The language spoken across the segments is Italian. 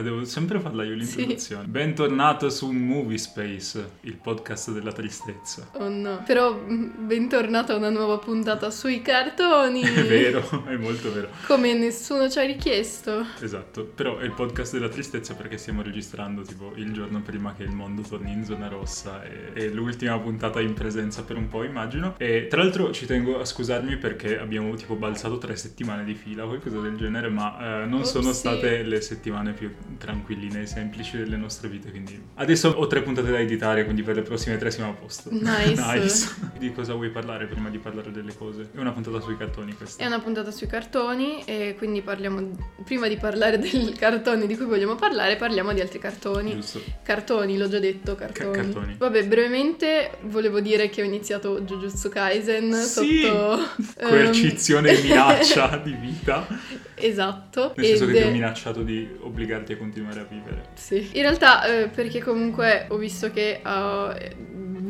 Ah, devo sempre farla io l'introduzione. Sì. Bentornato su Movie Space, il podcast della tristezza. Oh no. Però mm, bentornato a una nuova puntata sui cartoni. È vero, è molto vero. Come nessuno ci ha richiesto. Esatto, però è il podcast della tristezza perché stiamo registrando tipo il giorno prima che il mondo torni in zona rossa e è l'ultima puntata in presenza per un po' immagino. E tra l'altro ci tengo a scusarmi perché abbiamo tipo balzato tre settimane di fila, qualcosa del genere, ma eh, non Oopsie. sono state le settimane più tranquilline e semplici delle nostre vite. Quindi adesso ho tre puntate da editare, quindi per le prossime tre siamo a posto. Nice. nice. di cosa vuoi parlare prima di parlare delle cose? È una puntata sui cartoni questa. È una puntata sui cartoni e quindi parliamo, prima di parlare del cartone di cui vogliamo parlare, parliamo di altri cartoni. Giusto. Cartoni, l'ho già detto, cartoni. C- cartoni. Vabbè, brevemente volevo dire che ho iniziato Jujutsu Kaisen sì! sotto... Coercizione e minaccia di vita. Esatto. Nel senso che ti ho minacciato di obbligarti a continuare a vivere. Sì. In realtà, eh, perché comunque ho visto che ha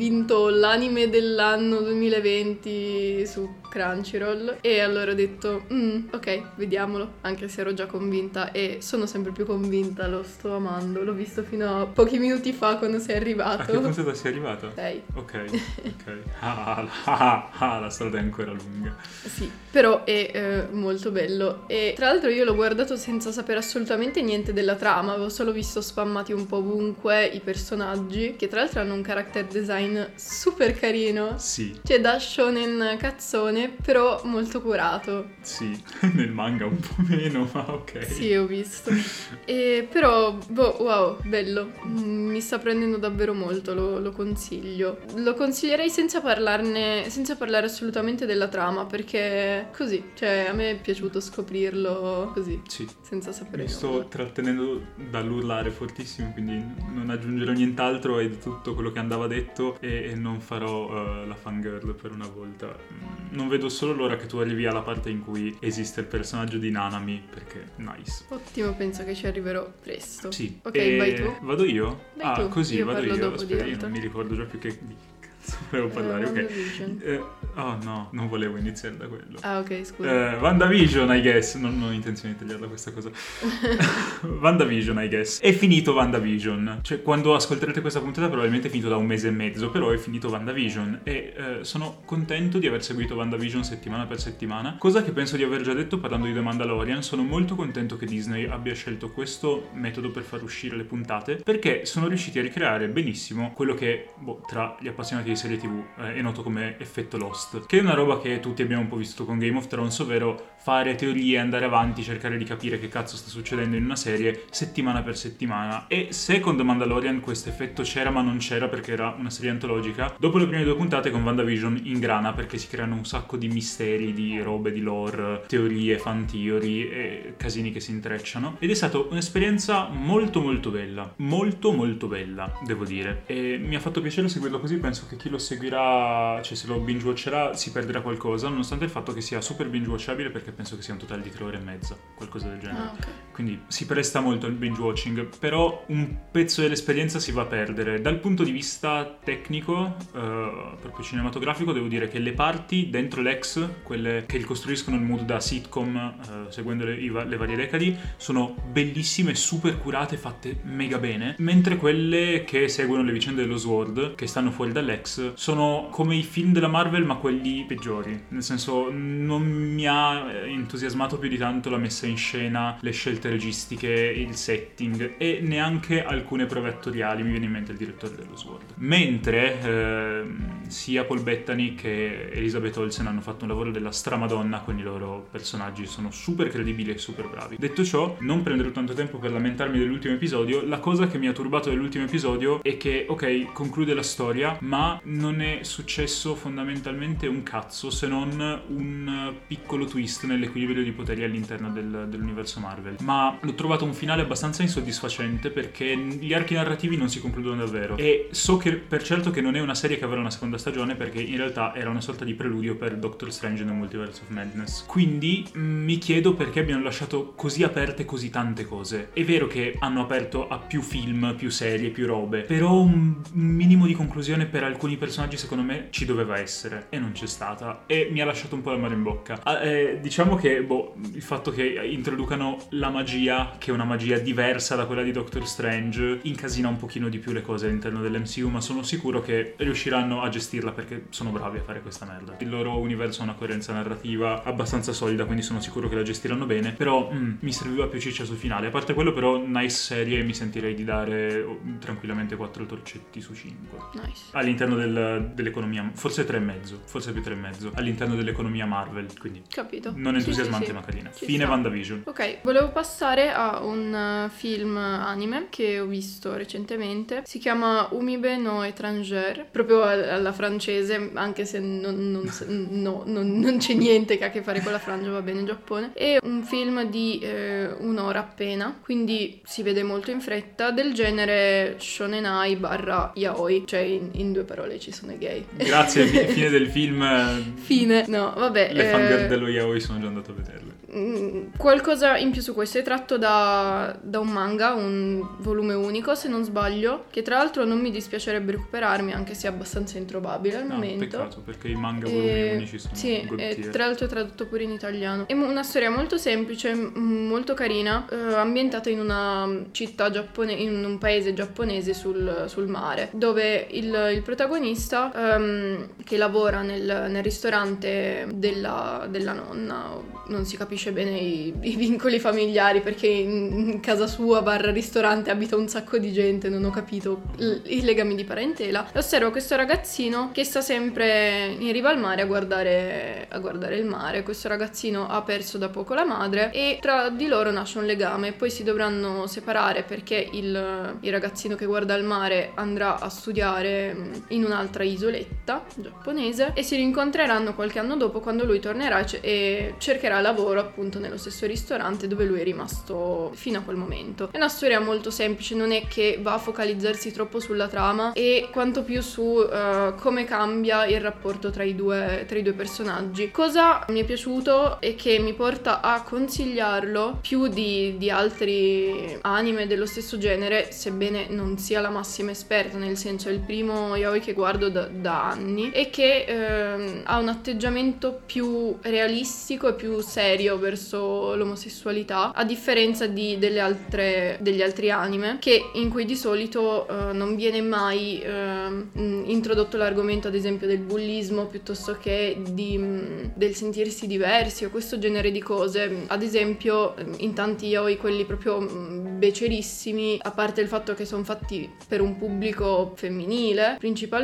vinto l'anime dell'anno 2020 su Crunchyroll. E allora ho detto mm, ok vediamolo. Anche se ero già convinta e sono sempre più convinta lo sto amando. L'ho visto fino a pochi minuti fa quando sei arrivato. A che puntata sei arrivata? sei. Ok ok. Ah, ah, ah, la strada è ancora lunga. Sì però è eh, molto bello. E tra l'altro io l'ho guardato senza sapere assolutamente niente della trama. Avevo solo visto spammati un po' ovunque i personaggi che tra l'altro hanno un character design super carino. Sì. Cioè da shonen cazzone bene, però molto curato. Sì, nel manga un po' meno, ma ok. Sì, ho visto. E, però, boh, wow, bello. Mi sta prendendo davvero molto, lo, lo, consiglio. Lo consiglierei senza parlarne, senza parlare assolutamente della trama, perché così, cioè a me è piaciuto scoprirlo così, sì. senza sapere Mi sto trattenendo dall'urlare fortissimo, quindi non aggiungerò nient'altro, è tutto quello che andava detto e, e non farò uh, la fangirl per una volta. Mm, non vedo solo l'ora che tu arrivi alla parte in cui esiste il personaggio di Nanami, perché nice. Ottimo, penso che ci arriverò presto. Sì. Ok, e... vai tu. Vado io? Vai ah, tu. così, io vado io. Aspetta, io non mi ricordo già più che volevo parlare, uh, ok. Eh, oh no, non volevo iniziare da quello. Ah, ok, scusa. Eh, WandaVision, I guess. Non, non ho intenzione di tagliarla questa cosa. WandaVision, I guess. È finito WandaVision. Cioè, quando ascolterete questa puntata, probabilmente è finito da un mese e mezzo, però è finito WandaVision. E eh, sono contento di aver seguito WandaVision settimana per settimana. Cosa che penso di aver già detto parlando di The Mandalorian. Sono molto contento che Disney abbia scelto questo metodo per far uscire le puntate, perché sono riusciti a ricreare benissimo quello che, boh, tra gli appassionati di serie TV eh, è noto come effetto Lost, che è una roba che tutti abbiamo un po' visto con Game of Thrones, ovvero fare teorie, andare avanti, cercare di capire che cazzo sta succedendo in una serie settimana per settimana. E se con The Mandalorian questo effetto c'era ma non c'era perché era una serie antologica, dopo le prime due puntate con WandaVision ingrana perché si creano un sacco di misteri, di robe, di lore, teorie, fan theory e casini che si intrecciano. Ed è stata un'esperienza molto molto bella, molto molto bella, devo dire. E mi ha fatto piacere seguirlo così, penso che chi lo seguirà, cioè se lo binge watcherà, si perderà qualcosa, nonostante il fatto che sia super binge watchabile perché penso che sia un totale di tre ore e mezza, qualcosa del genere. Ah, okay. Quindi si presta molto al binge watching, però un pezzo dell'esperienza si va a perdere. Dal punto di vista tecnico, eh, proprio cinematografico, devo dire che le parti dentro l'ex, quelle che costruiscono il mood da sitcom, eh, seguendo le, le varie decadi, sono bellissime, super curate, fatte mega bene, mentre quelle che seguono le vicende dello Sword, che stanno fuori dall'ex, sono come i film della Marvel ma quelli peggiori. Nel senso, non mi ha entusiasmato più di tanto la messa in scena, le scelte registiche, il setting e neanche alcune prove attoriali, mi viene in mente il direttore dello Sword. Mentre eh, sia Paul Bettany che Elizabeth Olsen hanno fatto un lavoro della stramadonna con i loro personaggi, sono super credibili e super bravi. Detto ciò, non prenderò tanto tempo per lamentarmi dell'ultimo episodio, la cosa che mi ha turbato dell'ultimo episodio è che, ok, conclude la storia, ma non è successo fondamentalmente un cazzo se non un piccolo twist nell'equilibrio di poteri all'interno del, dell'universo Marvel. Ma l'ho trovato un finale abbastanza insoddisfacente perché gli archi narrativi non si concludono davvero. E so che per certo che non è una serie che avrà una seconda stagione perché in realtà era una sorta di preludio per Doctor Strange nel Multiverse of Madness. Quindi mm, mi chiedo perché abbiano lasciato così aperte così tante cose. È vero che hanno aperto a più film, più serie, più robe, però un minimo di conclusione per alcuni con i personaggi secondo me ci doveva essere e non c'è stata e mi ha lasciato un po' l'amaro in bocca. Ah, eh, diciamo che boh, il fatto che introducano la magia, che è una magia diversa da quella di Doctor Strange, incasina un pochino di più le cose all'interno dell'MCU, ma sono sicuro che riusciranno a gestirla perché sono bravi a fare questa merda. Il loro universo ha una coerenza narrativa abbastanza solida, quindi sono sicuro che la gestiranno bene, però mm, mi serviva più ciccia sul finale. A parte quello però, nice serie mi sentirei di dare oh, tranquillamente 4 torcetti su 5. Nice. All'interno del- dell'economia, forse 3,5, forse più 3,5, all'interno dell'economia Marvel, quindi Capito. non Sì, sì, entusiasmante sì. ma carina. Ci Fine sta. WandaVision. Ok, volevo passare a un eh, film anime che ho visto recentemente. Si chiama Umibe no étrangère, proprio alla francese, anche se non, non no, non- non c'è niente che ha a che fare con la Francia, va bene, Giappone. È un film di eh, un'ora appena, quindi si vede molto in fretta, del genere shonenai barra yaoi, cioè in, in due parole ci sono i gay. Grazie, fi- fine del film. Fine, no, vabbè. Le eh, fangirl dello yaoi sono già andato a vederle. Mm, Qualcosa in più su questo è tratto da, da un manga, un volume unico se non sbaglio, che tra l'altro non mi dispiacerebbe recuperarmi anche se è abbastanza introvabile al No, momento. peccato perché i manga E- volumi unici sono Sì, e tra l'altro è tradotto pure in italiano. È una storia molto semplice, molto carina, eh, ambientata in una città giapponese, in un paese giapponese sul, sul mare, dove il, il protagonista, ehm, che lavora nel, nel ristorante della, della nonna, non si capisce bene i, i vincoli familiari perché in, in casa sua, barra ristorante, abita un sacco di gente, non ho capito l- i legami di parentela. E Osservo questo ragazzino che sta sempre in riva al mare a guardare, a guardare il mare. Questo ragazzino ha perso da poco la madre e tra di loro nasce un legame. Poi si dovranno separare perché il, il ragazzino che guarda il mare andrà a studiare mm, in un'altra isoletta giapponese e si rincontreranno qualche anno dopo quando lui tornerà e ce- cercherà lavoro appunto nello stesso ristorante dove lui è rimasto fino a quel momento. È una storia molto semplice, non è che va a focalizzarsi troppo sulla trama e quanto più su eh, come cambia il rapporto tra i, due, tra i due personaggi. Cosa mi è piaciuto e che mi porta a consigliarlo più di, di altri anime dello stesso genere, sebbene non sia la massima esperta, nel senso è il primo yaoi che guardo da, da anni e che ehm, ha un atteggiamento più realistico e più serio verso l'omosessualità, a differenza di- altre, degli altri anime, che in cui di solito eh, non viene mai mh, introdotto l'argomento, ad esempio, del bullismo piuttosto che di, del sentirsi diversi o questo genere di cose. Ad esempio, in tanti yaoi, quelli proprio becerissimi, a parte il fatto che sono fatti per un pubblico femminile, principalmente,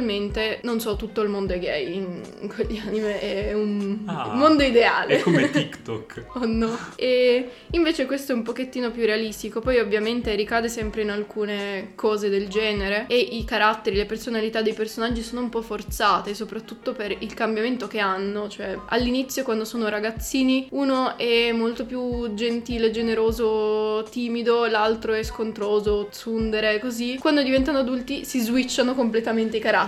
non so, tutto il mondo è gay in, in quegli anime, è un Ah, mondo ideale. È come TikTok. Oh no. E invece questo è un pochettino più realistico, poi ovviamente ricade sempre in alcune cose del genere e i caratteri, le personalità dei personaggi sono un po' forzate, soprattutto per il cambiamento che hanno, cioè all'inizio quando sono ragazzini uno è molto più gentile, generoso, timido, l'altro è scontroso, tsundere, così. Quando diventano adulti si switchano completamente i caratteri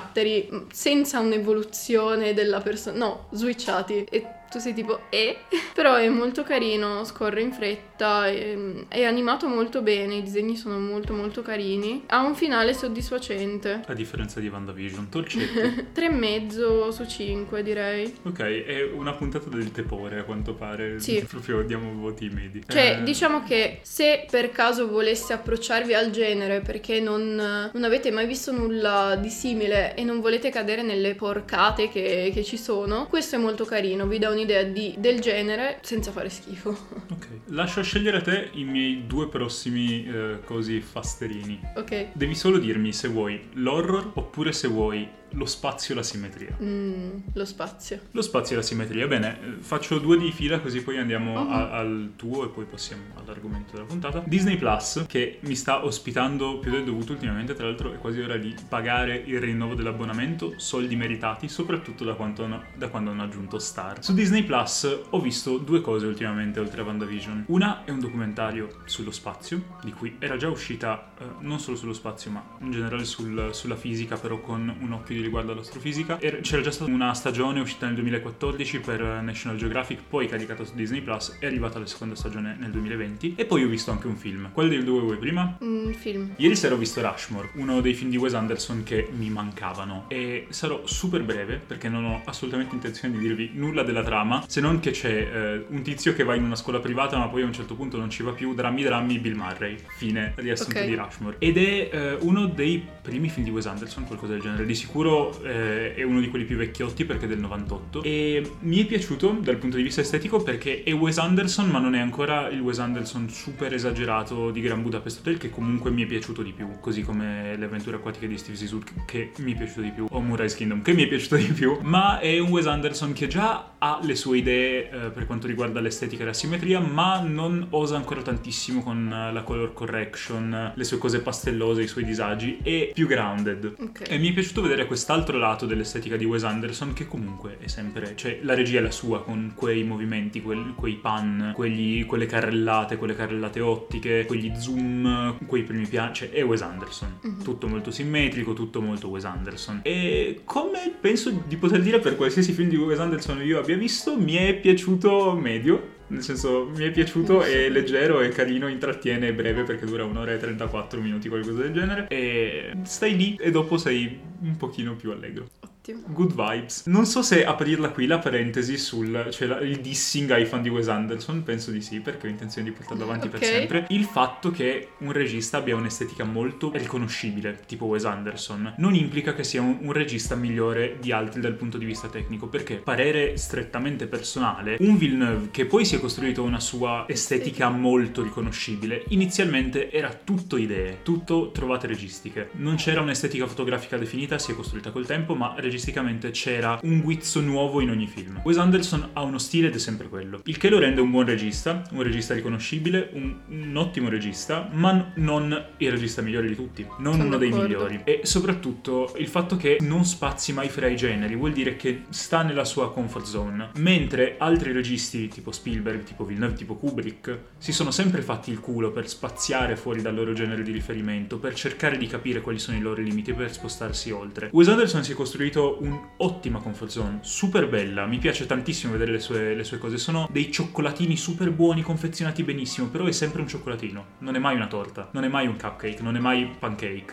mh, senza un'evoluzione della persona, no, switchati. E tu sei tipo eh? Però è molto carino, scorre in fretta, è, è animato molto bene, i disegni sono molto molto carini. Ha un finale soddisfacente. A differenza di WandaVision. Torcetti. 3,5 su 5 direi. ok, è una puntata del tepore a quanto pare. Sì. Proprio diamo voti medi. Cioè, Eh, diciamo che se per caso voleste approcciarvi al genere perché non, non avete mai visto nulla di simile e non volete cadere nelle porcate che, che ci sono, questo è molto carino, vi dà un'idea di- del genere senza fare schifo. Ok, lascio scegliere a te i miei due prossimi eh, cosi fasterini. ok. Devi solo dirmi se vuoi l'horror oppure se vuoi lo spazio e la simmetria. Mm, lo spazio. Lo spazio e la simmetria, bene, faccio due di fila così poi andiamo Oh. a- al tuo e poi passiamo all'argomento della puntata. Disney Plus, che mi sta ospitando più del dovuto ultimamente, tra l'altro è quasi ora di pagare il rinnovo dell'abbonamento, soldi meritati, soprattutto da, quanto hanno- da quando hanno aggiunto Star. Su Disney Plus ho visto due cose ultimamente oltre a WandaVision. Una è un documentario sullo spazio, di cui era già uscita eh, non solo sullo spazio ma in generale sul- sulla fisica, però con un occhio riguardo all'astrofisica. Er- c'era già stata una stagione uscita nel 2014 per National Geographic, poi caricata su Disney Plus, è arrivata la seconda stagione nel 2020 e poi ho visto anche un film. Quale dei due vuoi prima? Un film. Ieri sera ho visto Rushmore, uno dei film di Wes Anderson che mi mancavano e sarò super breve perché non ho assolutamente intenzione di dirvi nulla della trama, se non che c'è eh, un tizio che va in una scuola privata ma poi a un certo punto non ci va più, drammi drammi Bill Murray, fine riassunto Ok. di Rushmore. Ed è eh, uno dei primi film di Wes Anderson, qualcosa del genere, di sicuro eh, è uno di quelli più vecchiotti perché è del 98 e mi è piaciuto dal punto di vista estetico perché è Wes Anderson ma non è ancora il Wes Anderson super esagerato di Gran Budapest Hotel che comunque mi è piaciuto di più, così come le avventure acquatiche di Steve Zissou che mi è piaciuto di più, o Murray's Kingdom che mi è piaciuto di più, ma è un Wes Anderson che già ha le sue idee eh, per quanto riguarda l'estetica e la simmetria, ma non osa ancora tantissimo con eh, la color correction, le sue cose pastellose, i suoi disagi, è più grounded. Ok. E mi è piaciuto vedere quest'altro lato dell'estetica di Wes Anderson che comunque è sempre, cioè la regia è la sua con quei movimenti, quel- quei pan, quegli- quelle carrellate, quelle carrellate ottiche, quegli zoom, quei primi piani, cioè è Wes Anderson. Mhm. Tutto molto simmetrico, tutto molto Wes Anderson. E come penso di poter dire per qualsiasi film di Wes Anderson io abbia visto, mi è piaciuto medio. Nel senso, mi è piaciuto, è leggero, è carino, intrattiene, è breve perché dura un'ora e 34 minuti, qualcosa del genere. E stai lì e dopo sei un pochino più allegro. Ottimo. Good vibes. Non so se aprirla qui la parentesi sul cioè la- il dissing ai fan di Wes Anderson, penso di sì, perché ho intenzione di portarlo avanti per Ok. sempre. Il fatto che un regista abbia un'estetica molto riconoscibile, tipo Wes Anderson, non implica che sia un, un regista migliore di altri dal punto di vista tecnico, perché parere strettamente personale, un Villeneuve che poi si è costruito una sua estetica molto riconoscibile, inizialmente era tutto idee, tutto trovate registiche. Non c'era un'estetica fotografica definita, si è costruita col tempo, ma registicamente c'era un guizzo nuovo in ogni film. Wes Anderson ha uno stile ed è sempre quello, il che lo rende un buon regista, un regista riconoscibile, un, un ottimo regista, ma non il regista migliore di tutti, non Sono uno dei d'accordo. migliori. E soprattutto il fatto che non spazi mai fra i generi vuol dire che sta nella sua comfort zone, mentre altri registi tipo Spielberg, tipo Villeneuve, tipo Kubrick si sono sempre fatti il culo per spaziare fuori dal loro genere di riferimento, per cercare di capire quali sono i loro limiti per spostarsi oltre. Wes Anderson si è costruito un'ottima comfort zone, super bella, mi piace tantissimo vedere le sue, le sue cose, sono dei cioccolatini super buoni, confezionati benissimo, però è sempre un cioccolatino, non è mai una torta, non è mai un cupcake, non è mai pancake.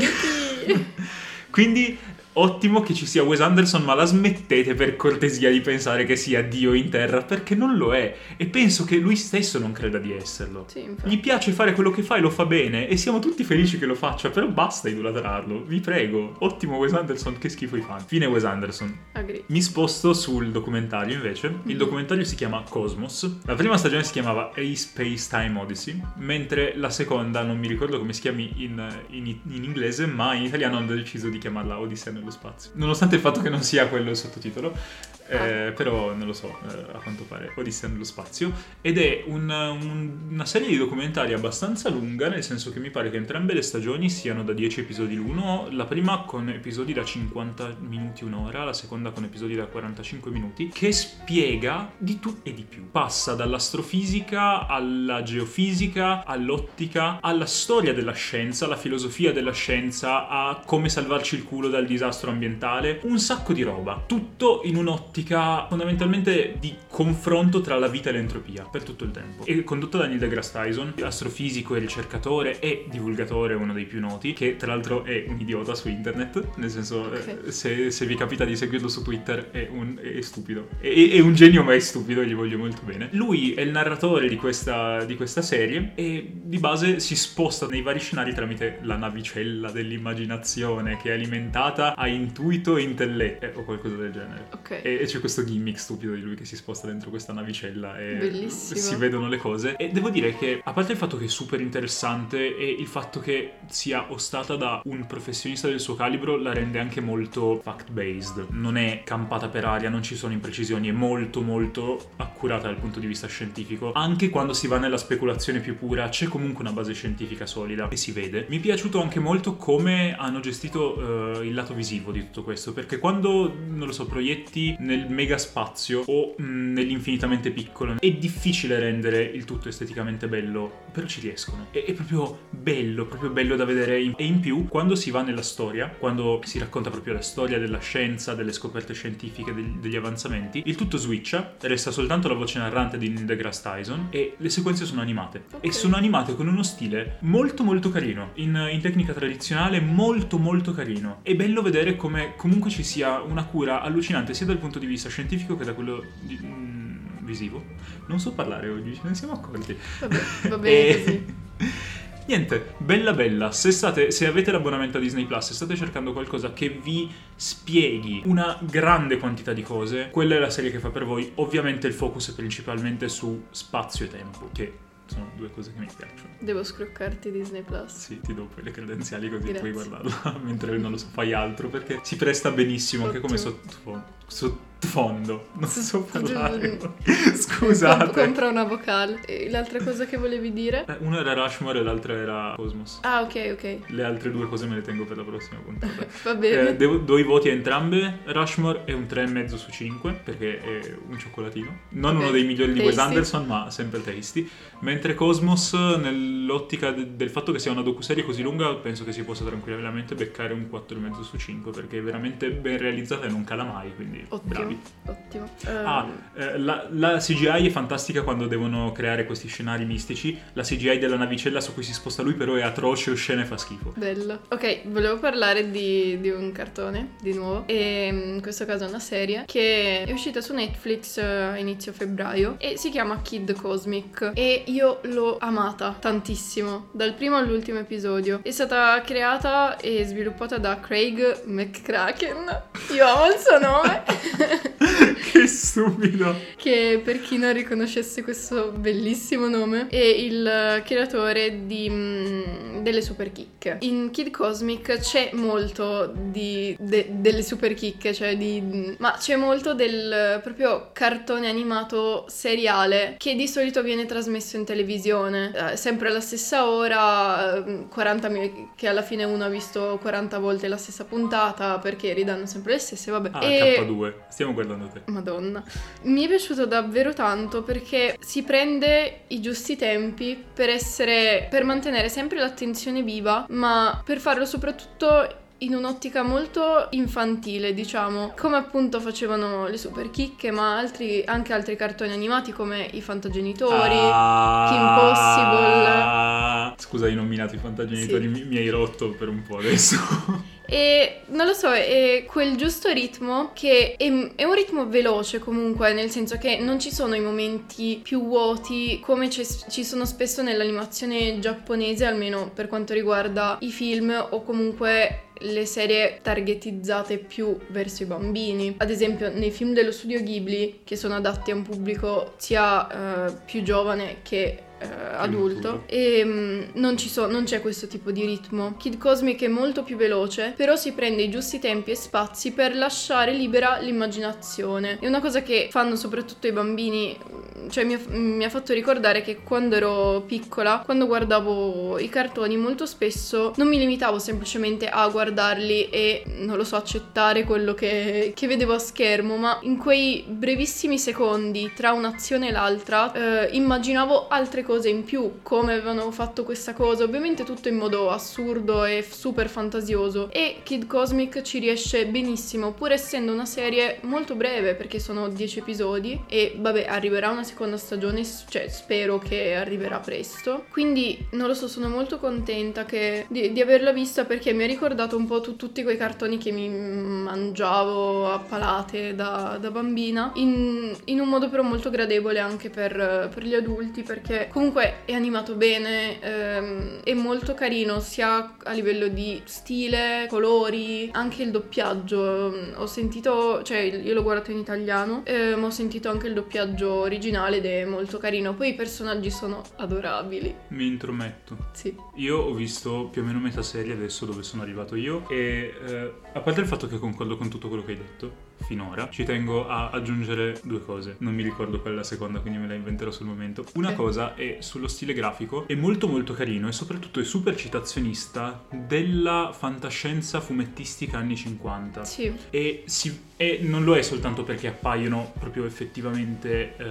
Sì. Quindi ottimo che ci sia Wes Anderson, ma la smettete per cortesia di pensare che sia Dio in terra, perché non lo è. E penso che lui stesso non creda di esserlo. Sì. Gli piace fare quello che fa e lo fa bene, e siamo tutti felici che lo faccia, però basta idolatrarlo, vi prego. Ottimo Wes Anderson, che schifo i fan. Fine Wes Anderson. Agree. Mi sposto sul documentario invece. Il Mhm. documentario si chiama Cosmos. La prima stagione si chiamava A Space Time Odyssey, mentre la seconda non mi ricordo come si chiami in, in- in inglese, ma in italiano hanno deciso di chiamarla Odissea nello spazio. Nonostante il fatto che non sia quello il sottotitolo, eh, però non lo so, eh, a quanto pare Odissea nello spazio. Ed è un- un- una serie di documentari abbastanza lunga, nel senso che mi pare che entrambe le stagioni siano da 10 episodi l'uno, la prima con episodi da 50 minuti, un'ora, la seconda con episodi da 45 minuti, che spiega di tutto e di più. Passa dall'astrofisica alla geofisica, all'ottica, alla storia della scienza, alla filosofia della scienza, a come salvarci il culo dal disastro ambientale, un sacco di roba. Tutto in un'ottica fondamentalmente di confronto tra la vita e l'entropia per tutto il tempo. È condotto da Neil deGrasse Tyson, astrofisico e ricercatore e divulgatore, uno dei più noti, che tra l'altro è un idiota su internet, nel senso eh, se, se vi capita di seguirlo su Twitter è, un, è stupido. È, è un genio ma è stupido e gli voglio molto bene. Lui è il narratore di questa, di questa serie e di base si sposta nei vari scenari tramite la navicella dell'immaginazione che è alimentata a intuito e intelletto eh, o qualcosa del genere. Ok. E, e c'è questo gimmick stupido di lui che si sposta dentro questa navicella e Bellissimo. si vedono le cose. E devo dire che, a parte il fatto che è super interessante e il fatto che sia ostata da un professionista del suo calibro, la rende anche molto fact-based. Non è campata per aria, non ci sono imprecisioni, è molto molto accurata dal punto di vista scientifico. Anche quando si va nella speculazione più pura, c'è comunque una base scientifica solida e si vede. Mi è piaciuto anche molto come hanno gestito eh, il lato visivo visivo di tutto questo, perché quando, non lo so, proietti nel mega spazio o mh, nell'infinitamente piccolo, è difficile rendere il tutto esteticamente bello, però ci riescono. È, è proprio bello, proprio bello da vedere. E in più, quando si va nella storia, quando si racconta proprio la storia della scienza, delle scoperte scientifiche, degli, degli avanzamenti, il tutto switcha, resta soltanto la voce narrante di Neil deGrasse Tyson e le sequenze sono animate. Ok. E sono animate con uno stile molto molto carino, in, in tecnica tradizionale molto molto carino. È bello vedere come comunque ci sia una cura allucinante sia dal punto di vista scientifico che da quello di- mm, visivo. Non so parlare oggi, ce ne siamo accorti. Vabbè, va bene E- così. Niente, bella bella, se, state, se avete l'abbonamento a Disney Plus e state cercando qualcosa che vi spieghi una grande quantità di cose, quella è la serie che fa per voi. Ovviamente il focus è principalmente su spazio e tempo, che sono due cose che mi piacciono. Devo scroccarti Disney Plus. Sì, ti do poi le credenziali così Grazie. puoi guardarla mentre non lo so, fai altro, perché si presta benissimo anche come Ottimo. sottofondo. Sottofondo. Non so parlare. Scusate. compra una vocale. E l'altra cosa che volevi dire? Eh, Uno era Rushmore e l'altro era Cosmos. Ah, ok, ok. Le altre due cose me le tengo per la prossima puntata. Va bene. Eh, devo- do i voti a entrambe. Rushmore è un 3,5 su 5 perché è un cioccolatino. Non Ok. uno dei migliori di Wes Tasty. Anderson, ma sempre tasty. Mentre Cosmos, nell'ottica de- del fatto che sia una docuserie così lunga, penso che si possa tranquillamente beccare un 4,5 su 5 perché è veramente ben realizzata e non cala mai. Quindi Ottimo. bravi. Ottimo. Ah, Ehm, eh, la, la CGI è fantastica quando devono creare questi scenari mistici. La CGI della navicella su cui si sposta lui, però, è atroce, oscena e fa schifo. Bello. Ok, volevo parlare di, di un cartone, di nuovo. E mm, in questo caso è una serie che è uscita su Netflix eh, a inizio febbraio e si chiama Kid Cosmic. E io l'ho amata tantissimo, dal primo all'ultimo episodio. È stata creata e sviluppata da Craig McCracken. Io amo il suo nome. che stupido! che per chi non riconoscesse questo bellissimo nome è il creatore di, mm, delle super chicche. In Kid Cosmic c'è molto di, de- delle super chicche, cioè di... ma c'è molto del proprio cartone animato seriale che di solito viene trasmesso in televisione, eh, sempre alla stessa ora, eh, 40 mi- che alla fine uno ha visto 40 volte la stessa puntata perché ridanno sempre le stesse, vabbè. Ah, E- K2, stiamo guardando te. Madonna. Mi è piaciuto davvero tanto perché si prende i giusti tempi per essere per mantenere sempre l'attenzione viva, ma per farlo soprattutto in un'ottica molto infantile, diciamo, come appunto facevano le super chicche, ma altri, anche altri cartoni animati come i Fantagenitori. Ah, Scusa, hai nominato i fantagenitori, Sì. mi, mi hai rotto per un po' adesso. E non lo so, è quel giusto ritmo che è, è un ritmo veloce comunque, nel senso che non ci sono i momenti più vuoti come ci sono spesso nell'animazione giapponese, almeno per quanto riguarda i film o comunque le serie targetizzate più verso i bambini. Ad esempio, nei film dello studio Ghibli, che sono adatti a un pubblico sia eh, più giovane che eh, adulto, e mm, non, ci so- non c'è questo tipo di ritmo. Kid Cosmic è molto più veloce, però si prende i giusti tempi e spazi per lasciare libera l'immaginazione. È una cosa che fanno soprattutto i bambini, mm, cioè mi ha, mi ha fatto ricordare che quando ero piccola, quando guardavo i cartoni, molto spesso non mi limitavo semplicemente a guardarli e, non lo so, accettare quello che, che vedevo a schermo, ma in quei brevissimi secondi tra un'azione e l'altra eh, immaginavo altre cose in più, come avevano fatto questa cosa, ovviamente tutto in modo assurdo e super fantasioso. E Kid Cosmic ci riesce benissimo, pur essendo una serie molto breve perché sono 10 episodi. E vabbè arriverà una seconda stagione, cioè spero che arriverà presto, quindi non lo so, sono molto contenta che- di, di averla vista perché mi ha ricordato un po' tu- tutti quei cartoni che mi mangiavo a palate da, da bambina, in, in un modo però molto gradevole anche per, per gli adulti perché comunque è animato bene, ehm, è molto carino sia a livello di stile, colori, anche il doppiaggio. Ho sentito, cioè io l'ho guardato in italiano, eh, ma ho sentito anche il doppiaggio originale ed è molto carino. Poi i personaggi sono adorabili. Mi intrometto. Sì. Io ho visto più o meno metà serie adesso dove sono arrivato io e eh, a parte il fatto che concordo con tutto quello che hai detto finora, ci tengo a aggiungere due cose. Non mi ricordo qual è la seconda, quindi me la inventerò sul momento. Una cosa è sullo stile grafico, è molto molto carino e soprattutto è super citazionista della fantascienza fumettistica anni 50. Sì. E, si- e non lo è soltanto perché appaiono proprio effettivamente eh,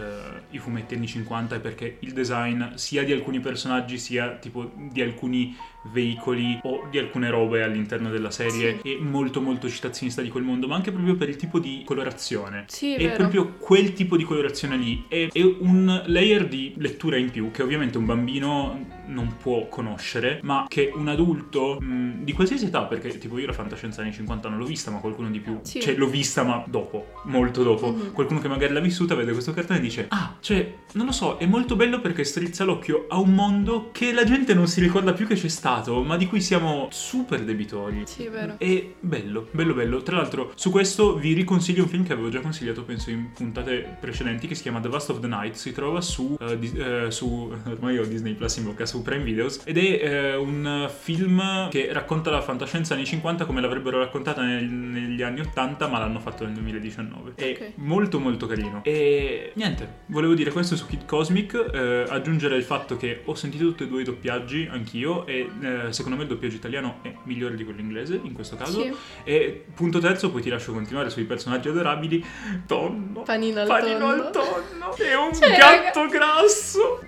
i fumetti anni 50 e perché il design sia di alcuni personaggi sia tipo di alcuni veicoli o di alcune robe all'interno della serie. È molto molto citazionista di quel mondo ma anche proprio per il tipo di colorazione. Sì, è è proprio quel tipo di colorazione lì è, è un layer di lettura in più che ovviamente un bambino non può conoscere ma che un adulto mh, di qualsiasi età perché tipo io la fantascienza anni 50 non l'ho vista ma qualcuno di più Sì. cioè l'ho vista ma dopo molto dopo Mhm. qualcuno che magari l'ha vissuta vede questo cartone e dice ah cioè non lo so è molto bello perché strizza l'occhio a un mondo che la gente non si ricorda più che c'è stato ma di cui siamo super debitori Sì, è vero. è bello, bello, bello. Tra l'altro, su questo vi riconsiglio un film che avevo già consigliato, penso, in puntate precedenti, che si chiama The Vast of the Night. Si trova su, eh, di- eh, su ormai ho Disney Plus in bocca, su Prime Videos. Ed è eh, un film che racconta la fantascienza anni 50 come l'avrebbero raccontata nel- negli anni 80, ma l'hanno fatto nel 2019. È Ok. molto, molto carino. E niente, volevo dire questo su Kid Cosmic. eh, aggiungere il fatto che ho sentito tutti e due i doppiaggi anch'io. E eh, secondo me il doppiaggio italiano è migliore di quello inglese in questo caso. Sì. E punto terzo, poi ti lascio continuare sui personaggi adorabili. Tonno. Panino al Panino tonno. al tonno. È un Cioè, gatto grasso.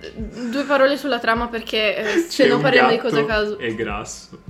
Due parole sulla trama perché eh, se no parliamo di gatto cose a caso. È grasso.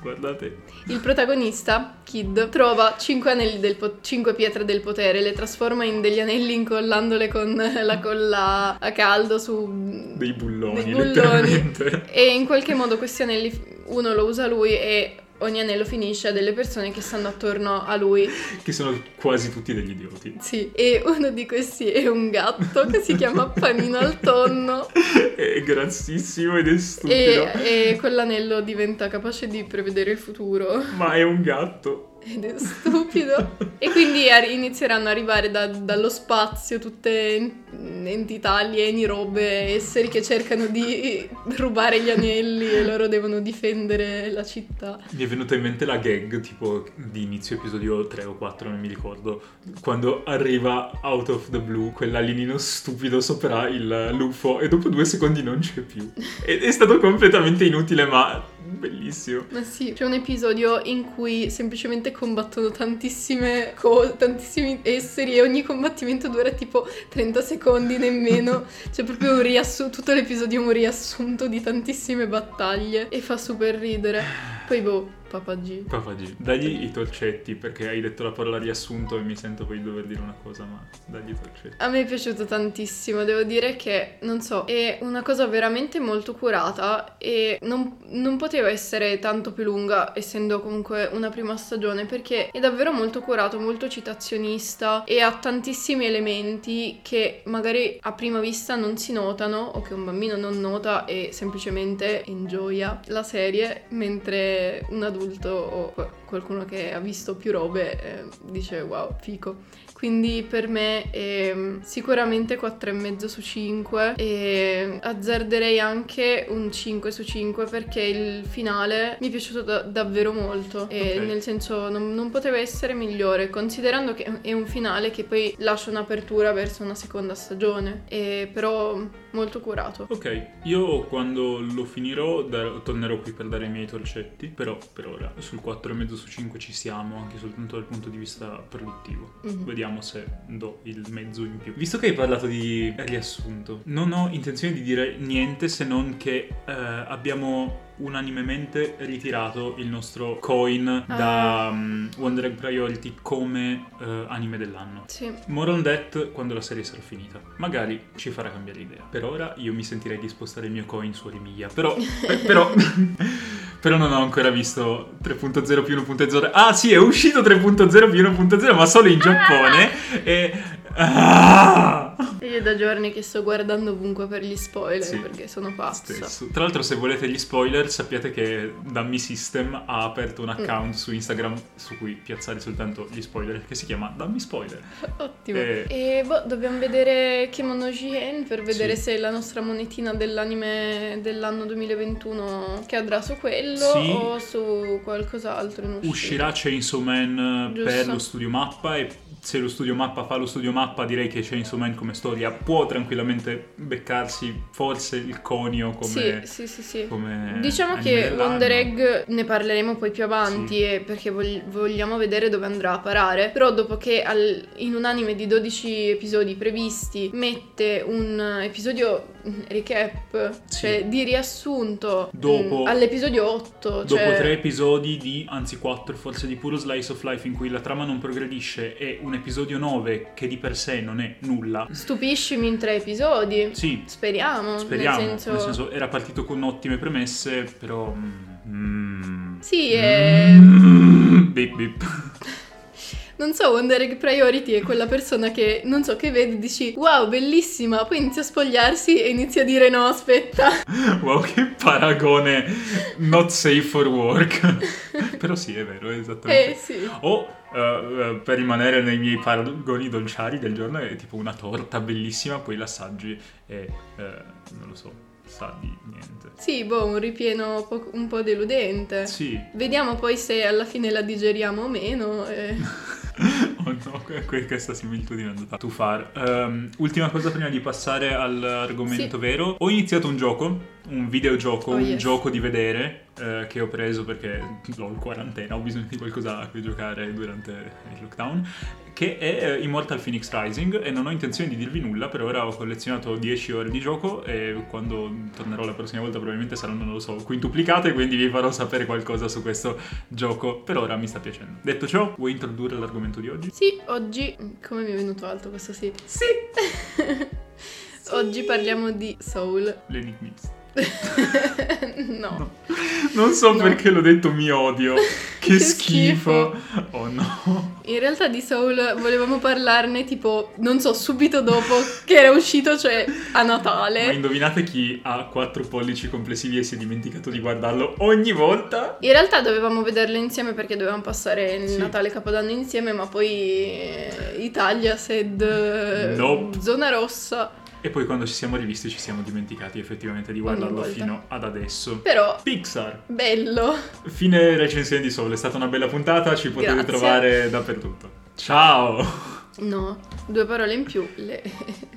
Guardate. Il protagonista, Kid, trova cinque anelli del po- cinque pietre del potere, le trasforma in degli anelli incollandole con la colla a caldo su Dei bulloni, Dei bulloni. letteralmente. E in qualche modo questi anelli, uno lo usa lui e ogni anello finisce a delle persone che stanno attorno a lui. Che sono quasi tutti degli idioti. Sì, e uno di questi è un gatto che si chiama Panino al tonno È grassissimo ed è stupido. e, e quell'anello diventa capace di prevedere il futuro Ma è un gatto. Ed è stupido. E quindi inizieranno ad arrivare da- dallo spazio tutte en- entità alieni, robe, esseri che cercano di rubare gli anelli e loro devono difendere la città. Mi è venuta in mente la gag tipo di inizio episodio 3 o 4, non mi ricordo, quando arriva out of the blue quell'alienino stupido sopra il l'UFO e dopo due secondi non c'è più. Ed è stato completamente inutile ma bellissimo. Ma sì, c'è un episodio in cui semplicemente combattono tantissime cose, tantissimi esseri e ogni combattimento dura tipo 30 secondi nemmeno. C'è proprio un riassunto, tutto l'episodio è un riassunto di tantissime battaglie e fa super ridere. Poi boh, Papa G. Papà G, dagli i torcetti perché hai detto la parola riassunto e mi sento poi di dover dire una cosa ma dagli i torcetti. A me è piaciuto tantissimo, devo dire che, non so, è una cosa veramente molto curata e non, non poteva essere tanto più lunga, essendo comunque una prima stagione, perché è davvero molto curato, molto citazionista e ha tantissimi elementi che magari a prima vista non si notano o che un bambino non nota e semplicemente ingioia la serie, mentre un adulto o qu- qualcuno che ha visto più robe eh, dice wow, fico. Quindi per me è mm, sicuramente 4,5 su 5 e azzarderei anche un 5 su 5 perché il finale mi è piaciuto da- davvero molto e Ok. nel senso non, non poteva essere migliore considerando che è un finale che poi lascia un'apertura verso una seconda stagione e però molto curato. Ok, io quando lo finirò dar- tornerò qui per dare i miei torcetti, però per ora sul 4,5 su 5 ci siamo anche soltanto dal punto di vista produttivo. Mhm. Vediamo se do il mezzo in più. Visto che hai parlato di riassunto, non ho intenzione di dire niente se non che eh, abbiamo unanimemente ritirato il nostro coin da Ah. mm, Wonder Egg Priority come eh, anime dell'anno. Sì. More on that quando la serie sarà finita. Magari ci farà cambiare idea. Per ora io mi sentirei di spostare il mio coin su Orimilia. Però, eh, però, però non ho ancora visto 3.0 più 1.0. Ah sì, è uscito 3.0 più 1.0, ma solo in Giappone. E... Ah! Io da giorni che sto guardando ovunque per gli spoiler Sì. perché sono pazza. Stesso. Tra l'altro, se volete gli spoiler, sappiate che Dammi System ha aperto un Mm. account su Instagram su cui piazzare soltanto gli spoiler, che si chiama Dammi Spoiler. Ottimo. Eh. E boh, dobbiamo vedere Kemono Jihen per vedere Sì. se la nostra monetina dell'anime dell'anno 2021 cadrà su quello Sì. o su qualcos'altro. Uscirà Chainsaw Man Giusto. per lo studio mappa e se lo studio mappa fa lo studio mappa direi che Chainsaw Man come storia può tranquillamente beccarsi forse il conio come... Sì, sì, sì, sì. Diciamo che. Wonder Egg ne parleremo poi più avanti Sì. e perché vog- vogliamo vedere dove andrà a parare. Però dopo che al- in un anime di 12 episodi previsti mette un episodio recap, Sì. cioè di riassunto Dopo- mm, all'episodio 8, Dopo cioè tre episodi di, anzi quattro forse, di puro slice of life in cui la trama non progredisce e un episodio 9 che di per sé non è nulla. stupiscimi in tre episodi. Sì, Speriamo, speriamo. nel senso... era partito con ottime premesse, però... mm, Sì, è... mm, bip bip. Non so, Wonder Egg Priority è quella persona che, non so, che vedi e dici wow, bellissima, poi inizia a spogliarsi e inizia a dire no, aspetta. Wow, che paragone not safe for work. però sì, è vero, è esattamente. Eh sì. O eh, eh, per rimanere nei miei paragoni dolciari del giorno è tipo una torta bellissima, poi l'assaggi e eh, non lo so, sa di niente. Sì, boh, un ripieno po- un po' deludente. Sì, Vediamo poi se alla fine la digeriamo o meno. eh. oh no, que- que- questa similitudine è andata too far. Ehm, ultima cosa prima di passare all'argomento Sì. vero. Ho iniziato un gioco, un videogioco, Oh, un yes. gioco di vedere eh, che ho preso perché l'ho in quarantena, ho bisogno di qualcosa a cui giocare durante il lockdown. Che è eh, Immortal Phoenix Rising e non ho intenzione di dirvi nulla, per ora ho collezionato 10 ore di gioco e quando tornerò la prossima volta probabilmente saranno, non lo so, quintuplicate, quindi vi farò sapere qualcosa su questo gioco. Per ora mi sta piacendo. Detto ciò, vuoi introdurre l'argomento di oggi? Sì, oggi... Come mi è venuto alto questo sì? Sì! Oggi parliamo di Soul. L'Enigmist. No. No. Non so No. perché l'ho detto mi odio. Che, Che schifo. schifo. Oh no. In realtà di Soul volevamo parlarne tipo, non so, subito dopo che era uscito, cioè a Ma Natale. indovinate chi ha quattro pollici complessivi e si è dimenticato di guardarlo ogni volta? In realtà dovevamo vederle insieme perché dovevamo passare il Sì. Natale e Capodanno insieme, ma poi eh, Italia, Sed, eh, Nope. Zona Rossa. E poi quando ci siamo rivisti ci siamo dimenticati effettivamente di guardarlo fino ad adesso. Però, Pixar. bello. Fine recensione di Sole, è stata una bella puntata, ci potete Grazie. trovare dappertutto. Ciao! No, due parole in più le,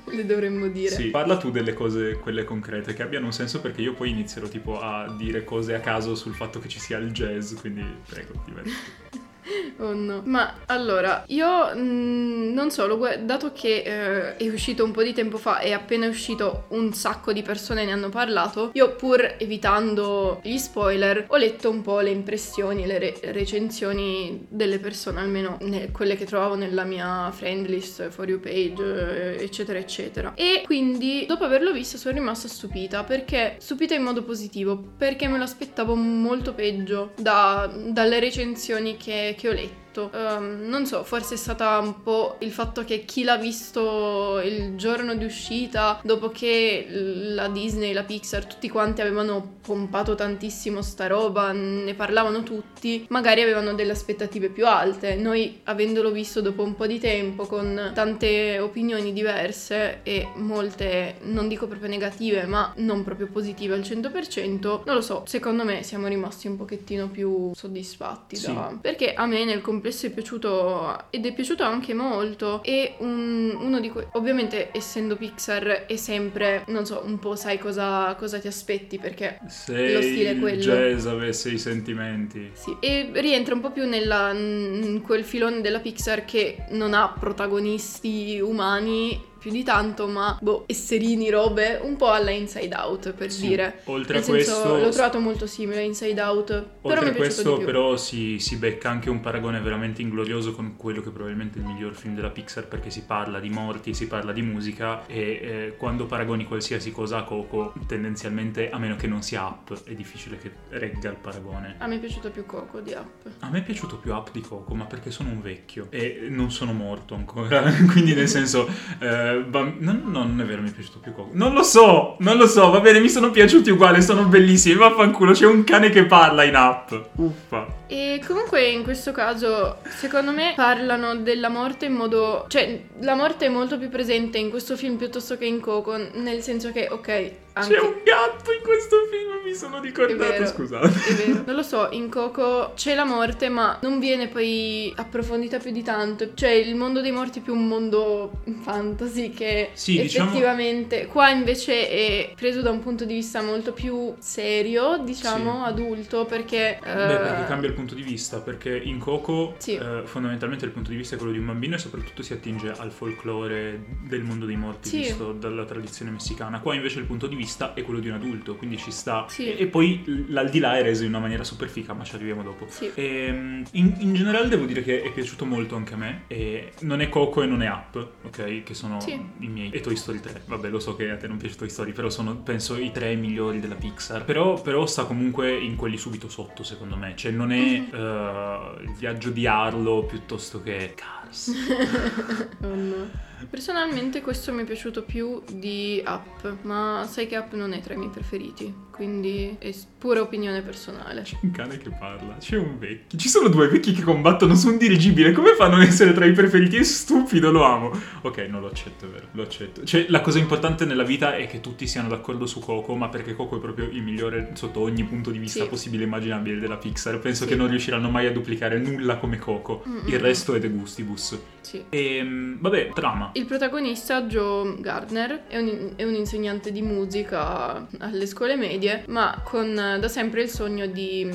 le dovremmo dire. Sì, parla tu delle cose, quelle concrete, che abbiano un senso perché io poi inizierò tipo a dire cose a caso sul fatto che ci sia il jazz, quindi prego, divertiti. Oh no. Ma allora, io mm, non so, gua- dato che eh, è uscito un po' di tempo fa e appena è uscito un sacco di persone ne hanno parlato, io pur evitando gli spoiler ho letto un po' le impressioni, le re- recensioni delle persone, almeno ne- quelle che trovavo nella mia friend list, for you page, eh, eccetera, eccetera. E quindi dopo averlo visto sono rimasta stupita, perché stupita in modo positivo, perché me lo aspettavo molto peggio da- dalle recensioni che, che ho letto. Ehm, non so, forse è stata un po' il fatto che chi l'ha visto il giorno di uscita, dopo che la Disney, la Pixar, tutti quanti avevano pompato tantissimo sta roba, ne parlavano tutti, magari avevano delle aspettative più alte. Noi, avendolo visto dopo un po' di tempo, con tante opinioni diverse e molte, non dico proprio negative, ma non proprio positive al 100%, non lo so, secondo me siamo rimasti un pochettino più soddisfatti Sì. da... Perché a me nel complesso è piaciuto ed è piaciuto anche molto e un- uno di quei... Ovviamente essendo Pixar è sempre, non so, un po' sai cosa, cosa ti aspetti perché Se Lo stile è quello. jazz avesse i sentimenti. Sì, e rientra un po' più nella, in quel filone della Pixar che non ha protagonisti umani più di tanto, ma boh, esserini, robe, un po' alla Inside Out, per Sì, dire. Oltre Nel a questo, senso, l'ho trovato molto simile a Inside Out, però oltre mi a è questo di più. però si, si becca anche un paragone veramente inglorioso con quello che probabilmente è il miglior film della Pixar perché si parla di morti, si parla di musica e eh, quando paragoni qualsiasi cosa a Coco tendenzialmente, a meno che non sia Up, è difficile che regga il paragone. A me è piaciuto più Coco di Up. A me è piaciuto più Up di Coco, ma perché sono un vecchio e non sono morto ancora, quindi nel senso eh, eh, bam- no, no, non è vero, mi è piaciuto più Coco. Non lo so, non lo so, va bene, mi sono piaciuti uguali, sono bellissimi. Vaffanculo, c'è un cane che parla in app. Uffa. E comunque in questo caso, secondo me, parlano della morte in modo... Cioè, la morte è molto più presente in questo film piuttosto che in Coco, nel senso che, ok, anche... C'è un gatto in questo film, mi sono È ricordato, vero, scusate. È vero. Non lo so, in Coco c'è la morte, ma non viene poi approfondita più di tanto. Cioè, il mondo dei morti è più un mondo fantasy che Sì, diciamo- effettivamente qua invece è preso da un punto di vista molto più serio, diciamo, Sì. adulto, perché... Beh, perché eh, cambia il punto di vista, perché in Coco Sì. eh, fondamentalmente il punto di vista è quello di un bambino e soprattutto si attinge al folklore del mondo dei morti Sì. visto dalla tradizione messicana. Qua invece il punto di vista è quello di un adulto, quindi ci sta. Sì. E, e poi l'aldilà è reso in una maniera super fica, ma ci arriviamo dopo. Sì. Ehm, in, in generale devo dire che è piaciuto molto anche a me. E non è Coco e non è Up, ok? Che sono Sì. i miei. E Toy Story 3. Vabbè, lo so che a te non piace Toy Story, però sono penso i tre migliori della Pixar. Però, però sta comunque in quelli subito sotto, secondo me. Cioè, non è Mhm. eh, il viaggio di Arlo piuttosto che Cars. Oh no. Personalmente questo mi è piaciuto più di Up, ma sai che Up non è tra i miei preferiti, quindi è pura opinione personale. C'è un cane che parla, c'è un vecchio. Ci sono due vecchi che combattono su un dirigibile. Come fanno ad essere tra i preferiti? È stupido, lo amo. Ok, no, lo accetto, è vero. Lo accetto. Cioè, la cosa importante nella vita è che tutti siano d'accordo su Coco, ma perché Coco è proprio il migliore sotto ogni punto di vista Sì. possibile e immaginabile della Pixar. Penso Sì. che non riusciranno mai a duplicare nulla come Coco. Mm-mm. Il resto è De Gustibus. Sì. E vabbè, trama. Il protagonista, Joe Gardner, è un, è un insegnante di musica alle scuole medie, ma con eh, da sempre il sogno di,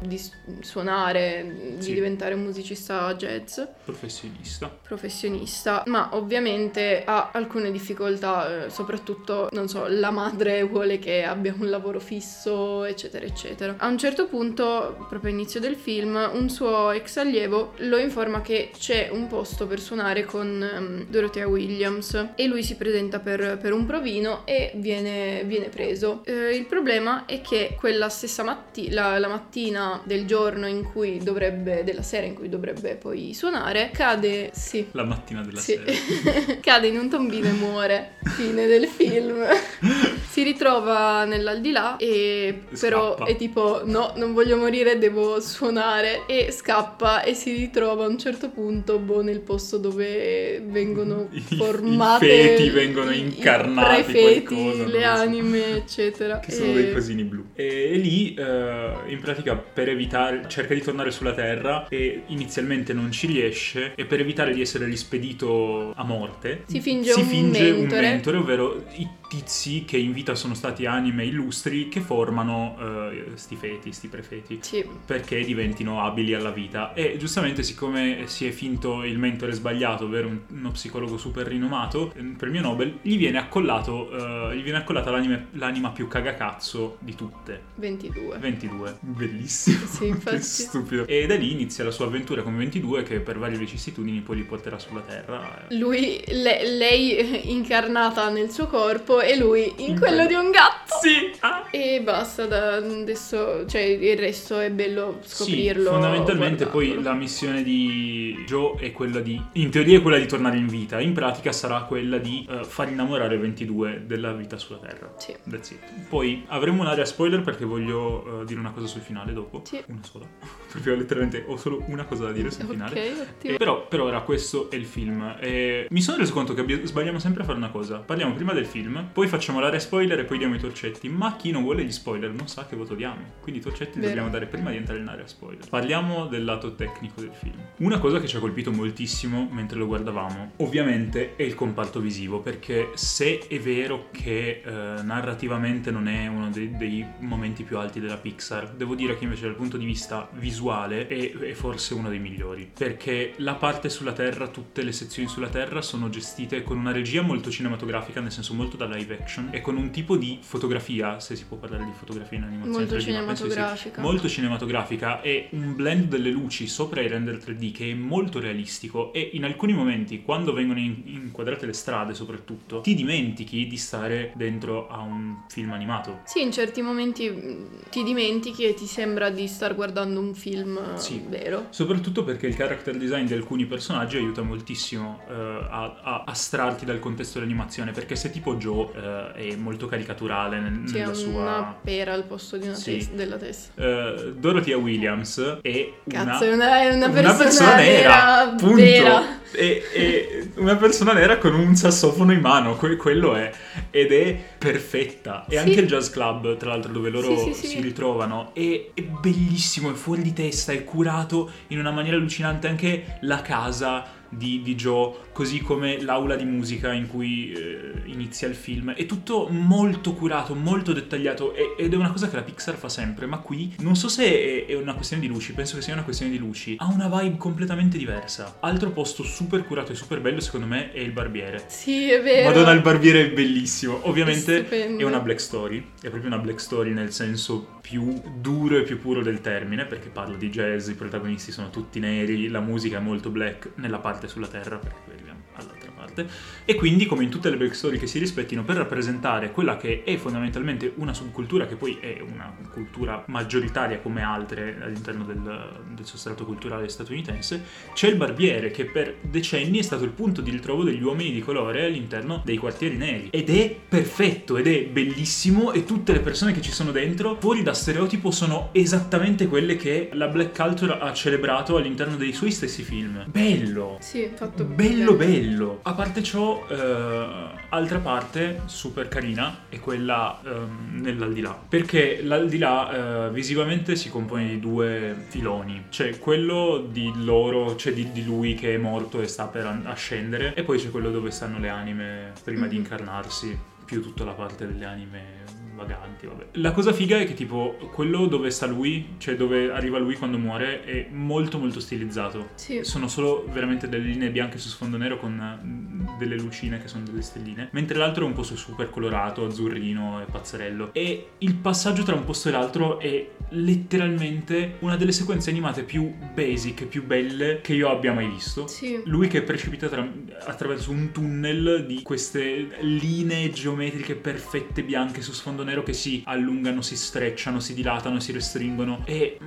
di s- suonare, di Sì. diventare un musicista jazz. Professionista. professionista, ma ovviamente ha alcune difficoltà, eh, soprattutto, non so, la madre vuole che abbia un lavoro fisso, eccetera, eccetera. A un certo punto, proprio all'inizio del film, un suo ex allievo lo informa che c'è un posto per suonare con ehm, Dorothea Williams e lui si presenta per, per un provino e viene, viene preso. Eh, il problema è che quella stessa mattina, la, la mattina del giorno in cui dovrebbe, della sera in cui dovrebbe poi suonare, cade, sì, La mattina della sì. sera. cade in un tombino e muore. Fine del film. si ritrova nell'aldilà e però Scappa. è tipo no, non voglio morire, devo suonare e scappa e si ritrova a un certo punto boh, nel posto dove vengono I- formate i feti vengono i- i incarnati, prefeti, qualcosa, le so. anime, eccetera. Che sono E- dei cosini blu. E, e lì, eh, in pratica, per evitare, cerca di tornare sulla Terra e inizialmente non ci riesce. E per evitare di essere rispedito a morte, Si finge un finge un mentore. mentore, ovvero i tizi che in vita sono stati anime illustri che formano eh, sti feti, sti prefeti. Sì. Perché diventino abili alla vita. E giustamente, siccome si è finto il mentore sbagliato, ovvero un- uno psicologo super rinomato, eh, premio Nobel, gli viene accollato, eh, gli viene accollata l'anime- l'anima più cagacazzo di tutte. 22. 22. Bellissimo. Sì, infatti. stupido. E da lì inizia la sua avventura come 22 che per varie vicissitudini poi li porterà sulla Terra. Lui, le- lei incarnata nel suo corpo e lui in, quello. di un gatto. Sì! Ah! E basta, da adesso, cioè il resto è bello scoprirlo. Sì, fondamentalmente poi la missione di Joe è quella di, in teoria è quella di tornare in vita, in pratica sarà quella di eh, far innamorare 22 della vita sulla Terra. Sì. That's it. Poi avremo un'area spoiler perché voglio eh, dire una cosa sul finale dopo. Sì. Una sola. Proprio letteralmente ho solo una cosa da dire sul finale. Ok, ottimo. Eh, però per ora questo è il film. E mi sono reso conto che abbia- sbagliamo sempre a fare una cosa. Parliamo prima del film, poi facciamo l'area spoiler e poi diamo i torcetti. Ma chi non vuole gli spoiler non sa che voto diamo. Quindi torcetti Vero. dobbiamo dare prima di entrare in area spoiler. Parliamo del lato tecnico del film. Una cosa che ci ha colpito moltissimo mentre lo guardavamo, ovviamente, è il comparto visivo. Perché se è vero che eh, narrativamente non è uno dei, dei momenti più alti della Pixar, devo dire che invece dal punto di vista visuale è, è forse uno dei migliori. Perché la parte sulla Terra, tutte le sezioni sulla Terra sono gestite con una regia molto cinematografica, nel senso molto da live action, e con un tipo di fotografia fotografia, se si può parlare di fotografia in animazione Molto 3D, ma penso di sì. cinematografica. molto cinematografica e un blend delle luci sopra i render 3D che è molto realistico e in alcuni momenti quando vengono in- inquadrate le strade soprattutto ti dimentichi di stare dentro a un film animato. Sì, in certi momenti mh, ti dimentichi e ti sembra di star guardando un film eh, Sì. vero. Soprattutto perché il character design di alcuni personaggi aiuta moltissimo eh, a, a astrarti dal contesto dell'animazione perché se tipo Joe eh, è molto caricaturale nel- Sì, è nella una sua... pera al posto di una Sì. tes- della testa. Eh, Dorothea Williams è Cazzo, è una, una, una persona, nera, punto. vera. È, è una persona nera con un sassofono in mano, que- quello è. Ed è perfetta. E Sì. anche il jazz club, tra l'altro, dove loro sì. si ritrovano, è, è bellissimo, è fuori di testa, è curato in una maniera allucinante. Anche la casa di, di Joe, così come l'aula di musica in cui eh, inizia il film, è tutto molto curato, molto dettagliato e- ed è una cosa che la Pixar fa sempre, ma qui non so se è, è una questione di luci, penso che sia una questione di luci, ha una vibe completamente diversa. Altro posto super curato e super bello secondo me è il barbiere. Sì, è vero. Madonna, il barbiere è bellissimo. Ovviamente stupendo. è una black story, è proprio una black story nel senso più duro e più puro del termine, perché parla di jazz, i protagonisti sono tutti neri, la musica è molto black nella parte sulla terra, perché parte. E quindi, come in tutte le black story che si rispettino, per rappresentare quella che è fondamentalmente una subcultura, che poi è una cultura maggioritaria come altre all'interno del, del sostrato culturale statunitense, c'è il barbiere che per decenni è stato il punto di ritrovo degli uomini di colore all'interno dei quartieri neri. Ed è perfetto, ed è bellissimo e tutte le persone che ci sono dentro, fuori da stereotipo, sono esattamente quelle che la black culture ha celebrato all'interno dei suoi stessi film. Bello! Sì, fatto Bello bene. bello! A parte ciò, eh, altra parte super carina è quella ehm, nell'aldilà. Perché l'aldilà eh, visivamente si compone di due filoni. C'è quello di loro, cioè di, di lui che è morto e sta per ascendere, e poi c'è quello dove stanno le anime prima di Mhm. incarnarsi, più tutta la parte delle anime vaganti, vabbè. La cosa figa è che tipo quello dove sta lui, cioè dove arriva lui quando muore, è molto molto stilizzato. Sì. Sono solo veramente delle linee bianche su sfondo nero con mm, delle lucine che sono delle stelline. Mentre l'altro è un posto super colorato, azzurrino e pazzerello. E il passaggio tra un posto e l'altro è letteralmente una delle sequenze animate più basic, più belle che io abbia mai visto. Sì. Lui che precipita tra- attraverso un tunnel di queste linee geometriche perfette bianche su sfondo nero che si allungano, si strecciano, si dilatano, si restringono e...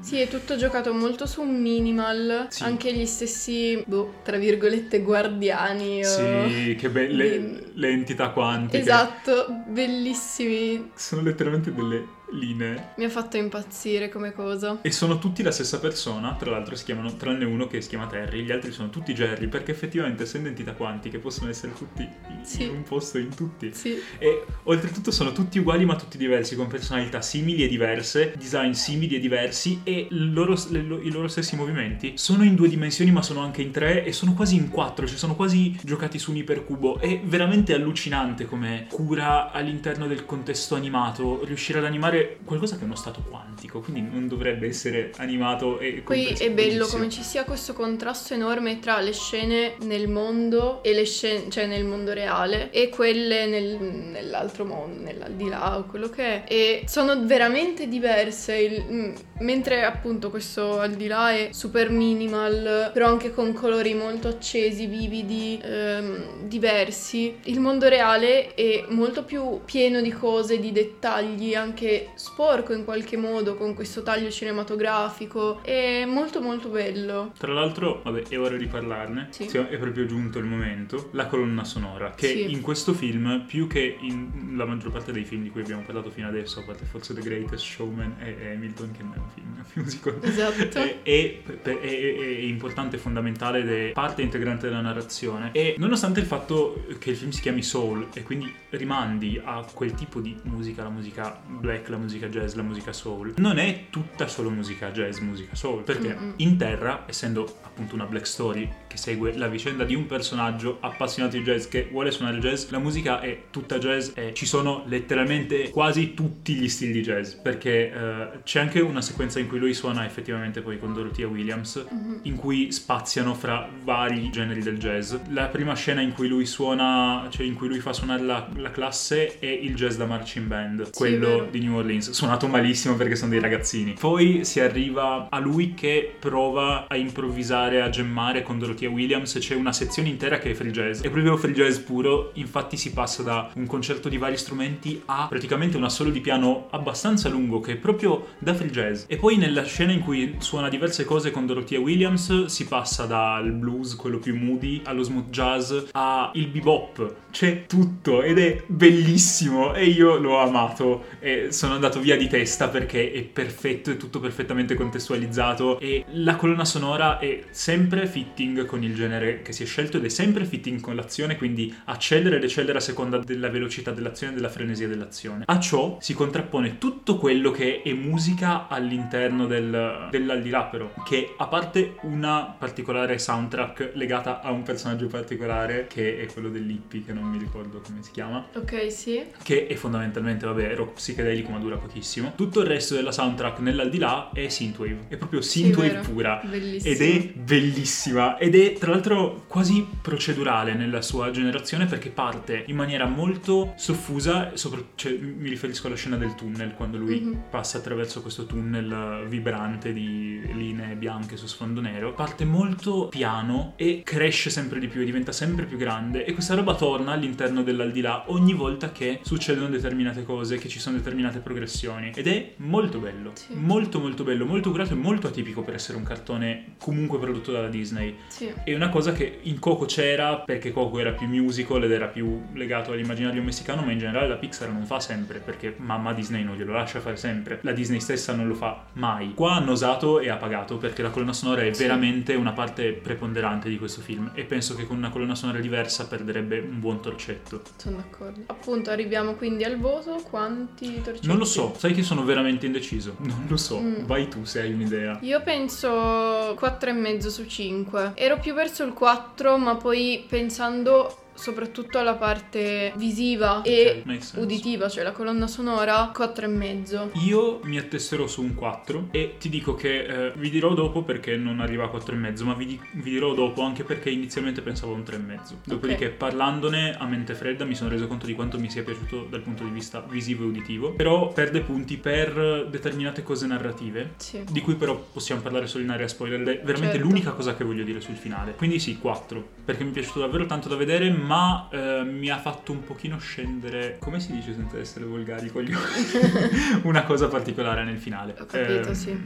Sì, è tutto giocato molto su un minimal, Sì. anche gli stessi, boh, tra virgolette, guardiani. Sì, che belle le entità quantiche. Esatto, bellissimi. Sono letteralmente delle linee. Mi ha fatto impazzire come cosa. E sono tutti la stessa persona, tra l'altro si chiamano, tranne uno che si chiama Terry, gli altri sono tutti Jerry, perché effettivamente essendo entità quantiche possono essere tutti in, Sì. in un posto in tutti. Sì, E oltretutto sono tutti uguali ma tutti diversi, con personalità simili e diverse, design simili e diversi e loro- le- lo- i loro stessi movimenti sono in due dimensioni ma sono anche in tre e sono quasi in quattro, cioè sono quasi giocati su un ipercubo. È veramente allucinante come cura all'interno del contesto animato riuscire ad animare qualcosa che è uno stato quantico, quindi non dovrebbe essere animato e compreso è bello come ci sia questo contrasto enorme tra le scene nel mondo e le scene, cioè nel mondo reale e quelle nel- nell'altro mondo, nell'aldilà o quello che è. E sono veramente diverse. il- mm, mentre appunto questo aldilà è super minimal, però anche con colori molto accesi, vividi, ehm, diversi. Il mondo reale è molto più pieno di cose, di dettagli, anche sporco in qualche modo, con questo taglio cinematografico. È molto molto bello. Tra l'altro, vabbè, è ora di parlarne. Sì. Sì, È proprio giunto il momento. La colonna sonora, che Sì. in questo film, più che in la maggior parte dei film di cui abbiamo parlato fino adesso, a parte forse The Greatest Showman e Hamilton, che non è un film, è un musical. Esatto. È, è- è- è- è importante, fondamentale ed è parte integrante della narrazione. E nonostante il fatto che il film si chiami Soul e quindi rimandi a quel tipo di musica, la musica black, la musica jazz, la musica soul, non è tutta solo musica jazz, musica soul, perché Mm-mm. in terra, essendo appunto una black story che segue la vicenda di un personaggio appassionato di jazz che vuole suonare jazz, la musica è tutta jazz e ci sono letteralmente quasi tutti gli stili di jazz, perché eh, c'è anche una sequenza in cui lui suona effettivamente poi con Dorothea Williams, Mhm. in cui spaziano fra vari generi del jazz. La prima scena in cui lui suona, cioè in cui lui fa suonare la, la classe è il jazz da marching band, quello vero. di New Orleans, suonato malissimo perché sono dei ragazzini. Poi si arriva a lui che prova a improvvisare, a gemmare con Dorothea Williams, c'è una sezione intera che è free jazz, è proprio free jazz puro, infatti si passa da un concerto di vari strumenti a praticamente un assolo di piano abbastanza lungo che è proprio da free jazz. E poi nella scena in cui suona diverse cose con Dorothea Williams si passa dal blues, quello più moody, allo smooth jazz, al bebop. C'è tutto ed è bellissimo e io l'ho amato e sono andato via di testa perché è perfetto, è tutto perfettamente contestualizzato e la colonna sonora è sempre fitting con il genere che si è scelto ed è sempre fitting con l'azione, quindi accelera e decelera a seconda della velocità dell'azione e della frenesia dell'azione. A ciò si contrappone tutto quello che è musica all'interno del, dell'aldilà però, che a parte una particolare soundtrack legata a un personaggio particolare che è quello dell'hippie, che non mi ricordo come si chiama, Ok, sì. che è fondamentalmente, vabbè, rock psichedelico ma dura pochissimo. Tutto il resto della soundtrack nell'aldilà è synthwave, è proprio Sì, synthwave vero. pura. Bellissimo. Ed è bellissima ed è tra l'altro quasi procedurale nella sua generazione perché parte in maniera molto soffusa, sopra- cioè, mi riferisco alla scena del tunnel quando lui Mhm. passa attraverso questo tunnel vibrante di linee bianche su sfondo nero, parte molto piano e cresce sempre di più e diventa sempre più grande e questa roba torna all'interno dell'aldilà ogni volta che succedono determinate cose, che ci sono determinate progressioni ed è molto bello, Sì. molto molto bello, molto curato e molto atipico per essere un cartone comunque prodotto dalla Disney. Sì. È una cosa che in Coco c'era perché Coco era più musical ed era più legato all'immaginario messicano, ma in generale la Pixar non fa sempre perché mamma Disney non glielo lascia fare sempre. La Disney stessa non lo fa mai. Qua hanno osato e ha pagato perché la colonna sonora è Sì. veramente una parte preponderante di questo film e penso che con una colonna sonora diversa perderebbe un buon torcetto. Sono d'accordo. Appunto, arriviamo quindi al voto. Quanti torcetti? Non lo so, sai che sono veramente indeciso. Non lo so, Mm. vai tu se hai un'idea. Io penso 4,5 su 5. Ero più verso il 4, ma poi pensando soprattutto alla parte visiva e Ok, makes sense. uditiva, cioè la colonna sonora, 4,5. Io mi attesterò su un 4 e ti dico che eh, vi dirò dopo perché non arriva a 4,5, ma vi, di- vi dirò dopo anche perché inizialmente pensavo a un 3,5. Dopodiché parlandone a mente fredda mi sono reso conto di quanto mi sia piaciuto dal punto di vista visivo e uditivo, però perde punti per determinate cose narrative. Sì. Di cui però possiamo parlare solo in area spoiler, è veramente Certo. l'unica cosa che voglio dire sul finale. Quindi sì, 4, perché mi è piaciuto davvero tanto da vedere, ma eh, mi ha fatto un pochino scendere, come si dice senza essere volgari con gli occhi, una cosa particolare nel finale. Ho capito, Ehm, sì.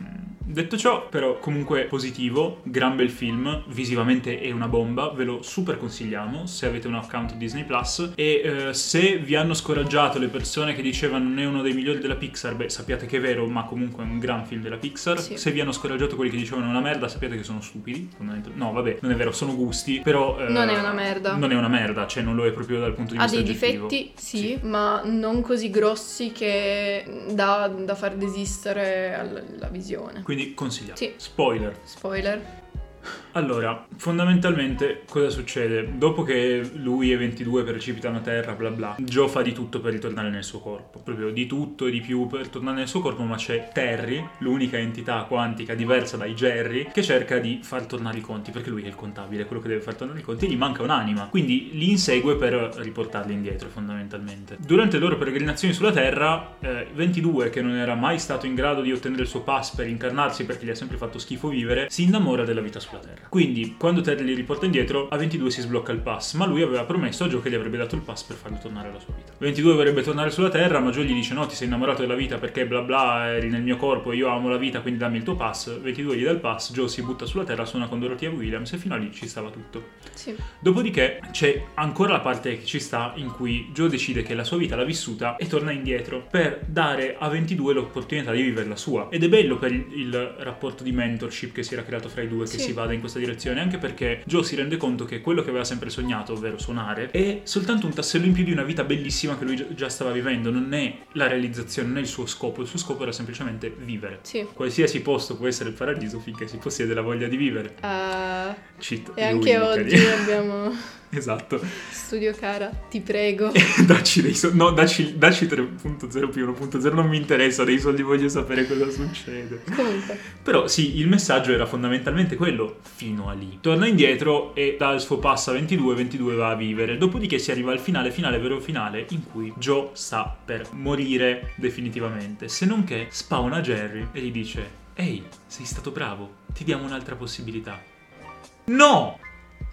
Detto ciò, però, comunque positivo, gran bel film, visivamente è una bomba, ve lo super consigliamo se avete un account Disney Plus e eh, se vi hanno scoraggiato le persone che dicevano non è uno dei migliori della Pixar, beh sappiate che è vero, ma comunque è un gran film della Pixar. Sì. Se vi hanno scoraggiato quelli che dicevano è una merda, sappiate che sono stupidi. No, vabbè, non è vero, sono gusti, però... eh, Non è una merda. Non è una merda, cioè non lo è proprio dal punto di Ha vista dei oggettivo. difetti, sì, ma non così grossi che da, da far desistere alla, alla visione. Quindi consigliamo. Sì. Spoiler. Spoiler. Allora, fondamentalmente cosa succede? Dopo che lui e 22 precipitano a terra, bla bla, Joe fa di tutto per ritornare nel suo corpo. Proprio di tutto e di più per tornare nel suo corpo, ma c'è Terry, l'unica entità quantica diversa dai Jerry, che cerca di far tornare i conti, perché lui è il contabile, quello che deve far tornare i conti, e gli manca un'anima. Quindi li insegue per riportarli indietro, fondamentalmente. Durante le loro peregrinazioni sulla Terra, eh, 22, che non era mai stato in grado di ottenere il suo pass per incarnarsi perché gli ha sempre fatto schifo vivere, si innamora della vita sulla Terra. Quindi, quando Terry li riporta indietro, a 22 si sblocca il pass, ma lui aveva promesso a Joe che gli avrebbe dato il pass per farlo tornare alla sua vita. 22 vorrebbe tornare sulla Terra, ma Joe gli dice no, ti sei innamorato della vita perché bla bla, eri nel mio corpo, io amo la vita, quindi dammi il tuo pass. 22 gli dà il pass, Joe si butta sulla Terra, suona con Dorothea Williams e fino a lì ci stava tutto. Sì. Dopodiché c'è ancora la parte che ci sta in cui Joe decide che la sua vita l'ha vissuta e torna indietro per dare a 22 l'opportunità di vivere la sua. Ed è bello per il, rapporto di mentorship che si era creato fra i due, che Sì. si vada in questa direzione, anche perché Joe si rende conto che quello che aveva sempre sognato, ovvero suonare, è soltanto un tassello in più di una vita bellissima che lui già- stava vivendo, non è la realizzazione, non è il suo scopo, il suo scopo era semplicemente vivere. Sì. Qualsiasi posto può essere il paradiso finché si possiede la voglia di vivere. Ah, Cheat. e anche oggi abbiamo Esatto. Studio Cara, ti prego. dacci dei soldi. No, dacci, dacci 3.0 più 1.0 non mi interessa, dei soldi voglio sapere cosa succede. Comunque, Però sì, il messaggio era fondamentalmente quello, fino a lì. Torna indietro e dal suo passo a 22, 22 va a vivere. Dopodiché si arriva al finale, finale, vero finale, in cui Joe sta per morire definitivamente. Se non che spawna Jerry e gli dice, ehi, sei stato bravo, ti diamo un'altra possibilità. No!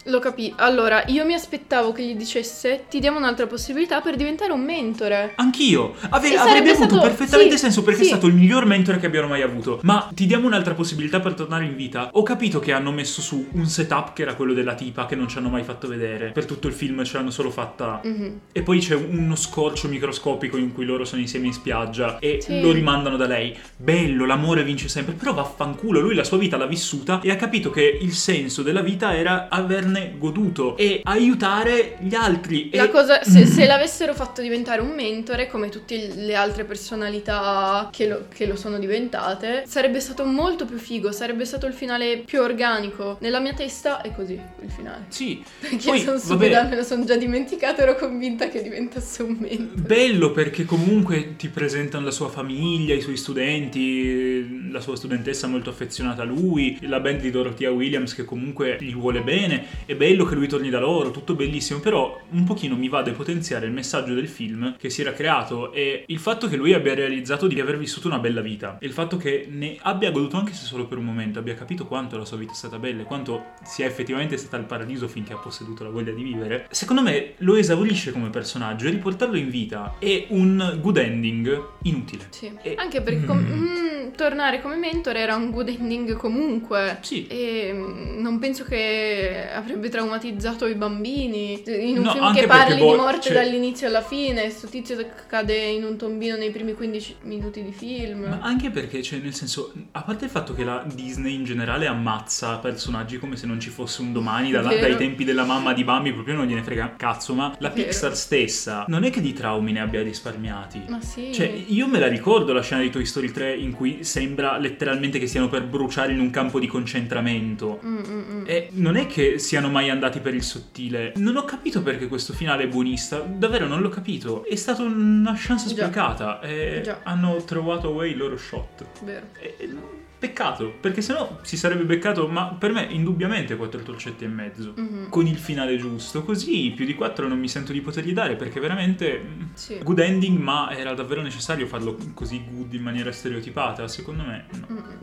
Lo capì. Allora, io mi aspettavo che gli dicesse ti diamo un'altra possibilità per diventare un mentore. Anch'io! Ave- avrebbe avuto stato- perfettamente sì, senso perché sì. è stato il miglior mentore che abbiano mai avuto. Ma ti diamo un'altra possibilità per tornare in vita. Ho capito che hanno messo su un setup che era quello della tipa che non ci hanno mai fatto vedere. Per tutto il film ce l'hanno solo fatta. Mhm. E poi c'è uno scorcio microscopico in cui loro sono insieme in spiaggia e Sì. lo rimandano da lei. Bello, l'amore vince sempre. Però vaffanculo, lui la sua vita l'ha vissuta e ha capito che il senso della vita era averne goduto e aiutare gli altri. La e... cosa, se, Mm. se l'avessero fatto diventare un mentore, come tutte le altre personalità che lo, che lo sono diventate, sarebbe stato molto più figo, sarebbe stato il finale più organico. Nella mia testa è così il finale. Sì, Perché Poi, sono stupida, me lo sono già dimenticato, ero convinta che diventasse un mentore. Bello perché comunque ti presentano la sua famiglia, i suoi studenti, la sua studentessa molto affezionata a lui, la band di Dorothea Williams che comunque gli vuole bene, è bello che lui torni da loro, tutto bellissimo, però un pochino mi va a depotenziare il messaggio del film che si era creato e il fatto che lui abbia realizzato di aver vissuto una bella vita, e il fatto che ne abbia goduto anche se solo per un momento, abbia capito quanto la sua vita è stata bella e quanto sia effettivamente stata il paradiso finché ha posseduto la voglia di vivere, secondo me lo esaurisce come personaggio e riportarlo in vita è un good ending inutile. Sì. E- Anche perché com- Mm. mm, tornare come mentore era un good ending comunque. Sì. E mm, non penso che avrebbe traumatizzato i bambini. In un No, film che parli boh, di morte cioè- dall'inizio alla fine, sto tizio cade in un tombino nei primi 15 minuti di film. Ma anche perché, cioè, nel senso, a parte il fatto che la Disney in generale ammazza personaggi come se non ci fosse un domani, dalla- dai tempi della mamma di Bambi, proprio non gliene frega cazzo, ma la Vero. Pixar stessa non è che di traumi ne abbia risparmiati. Ma sì. Cioè, io me la ricordo la scena di Toy Story 3 in cui sembra letteralmente che stiano per bruciare in un campo di concentramento. Mm, mm, mm. E non è che siano mai andati per il sottile. Non ho capito perché questo finale è buonista. Davvero non l'ho capito. È stata una chance sprecata. E Già. hanno trovato away il loro shot. Vero. E- e- peccato, perché sennò si sarebbe beccato, ma per me indubbiamente quattro torcetti e mezzo. Mhm. Con il finale giusto. Così più di quattro non mi sento di potergli dare perché veramente. mm, Sì. Good ending, ma era davvero necessario farlo così good in maniera stereotipata? Secondo me no. Mm, d'accordo.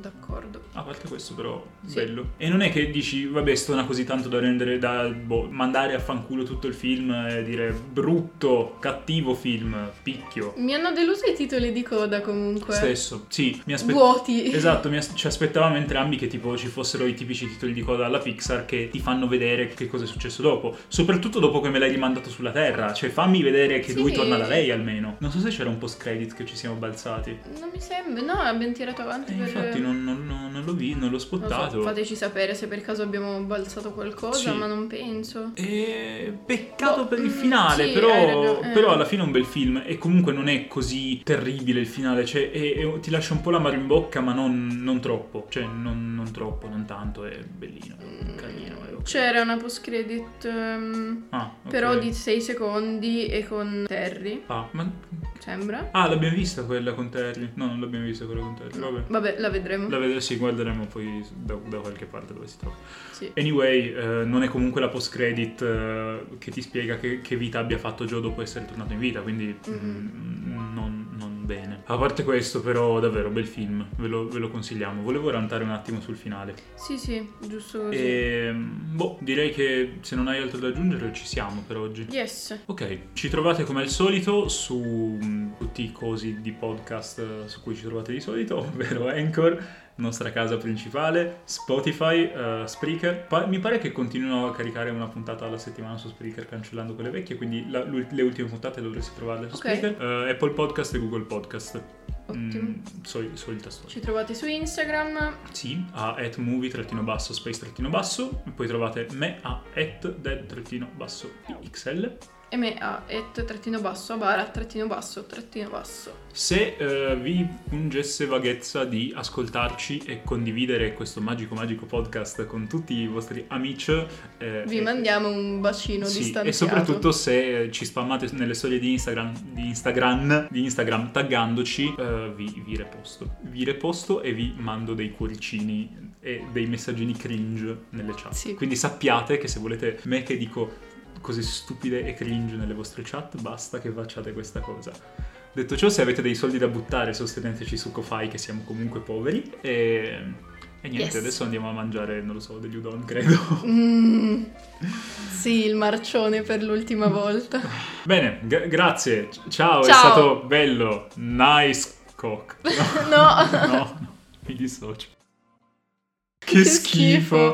A parte questo, però, Sì. bello. E non è che dici, vabbè, stona così tanto da rendere, da boh, mandare a fanculo tutto il film e dire brutto, cattivo film, picchio. Mi hanno deluso i titoli di coda comunque. Stesso, sì, mi aspettavo. Vuoti. Esatto, mi as- ci aspettavamo entrambi che tipo ci fossero i tipici titoli di coda alla Pixar che ti fanno vedere che cosa è successo dopo. Soprattutto dopo che me l'hai rimandato sulla Terra. Cioè, fammi vedere che Sì. lui torna da lei almeno. Non so se c'era un post credit che ci siamo balzati. Non mi sembra. No, abbiamo tirato avanti E per... infatti non, non- non- non l'ho vi, non l'ho spottato. so, fateci sapere se per caso abbiamo balzato qualcosa, Sì. ma non penso. E peccato Boh, per il mm, finale, sì, però, eh. però alla fine è un bel film e comunque non è così terribile il finale, cioè è- è- ti lascia un po' l'amaro in bocca ma non, non troppo, cioè non, non troppo, non tanto, è bellino, è carino. è. C'era una post credit ehm, Ah, ok. però di 6 secondi e con Terry, Ah, ma- sembra. ah, l'abbiamo vista quella con Terry? No, non l'abbiamo vista quella con Terry, vabbè. Vabbè, la vedremo. La vedremo, sì, guarderemo poi da, da qualche parte dove si trova. Sì. Anyway, eh, non è comunque la post credit eh, che ti spiega che, che vita abbia fatto Joe dopo essere tornato in vita, quindi mm, non, non bene. A parte questo, però, davvero bel film, ve lo, ve lo consigliamo. Volevo rantare un attimo sul finale. Sì, sì, giusto così. E boh, direi che se non hai altro da aggiungere ci siamo per oggi. Yes. Ok, ci trovate come al solito su mm, tutti i cosi di podcast eh, su cui ci trovate di solito, ovvero Anchor, nostra casa principale, Spotify, eh, Spreaker. Pa- mi pare che continuino a caricare una puntata alla settimana su Spreaker cancellando quelle vecchie, quindi la- le ultime puntate dovreste trovarle su Ok. Spreaker, eh, Apple Podcast e Google Podcast. Ottimo. mm, sol- solita storia. Ci trovate su Instagram. Sì, a at movie-basso, space-basso, poi trovate me a at. E me a et trattino basso, a bara trattino basso, trattino basso. Se eh, vi pungesse vaghezza di ascoltarci e condividere questo magico magico podcast con tutti i vostri amici, eh, Vi e- mandiamo un bacino sì, distanziato. e soprattutto se ci spammate nelle storie di Instagram, di Instagram, di Instagram taggandoci, eh, vi, vi reposto. Vi reposto e vi mando dei cuoricini e dei messaggini cringe nelle chat. Sì. Quindi sappiate che se volete me che dico cose stupide e cringe nelle vostre chat, basta che facciate questa cosa. Detto ciò, se avete dei soldi da buttare, sosteneteci su Ko-Fi che siamo comunque poveri e... E niente, Yes. adesso andiamo a mangiare, non lo so, degli udon, credo. Mm, sì, il marcione per l'ultima volta. Bene, g- grazie. C- Ciao, è Ciao. stato bello. Nice cock. No. no, no, mi dissocio. Che, Che schifo. schifo.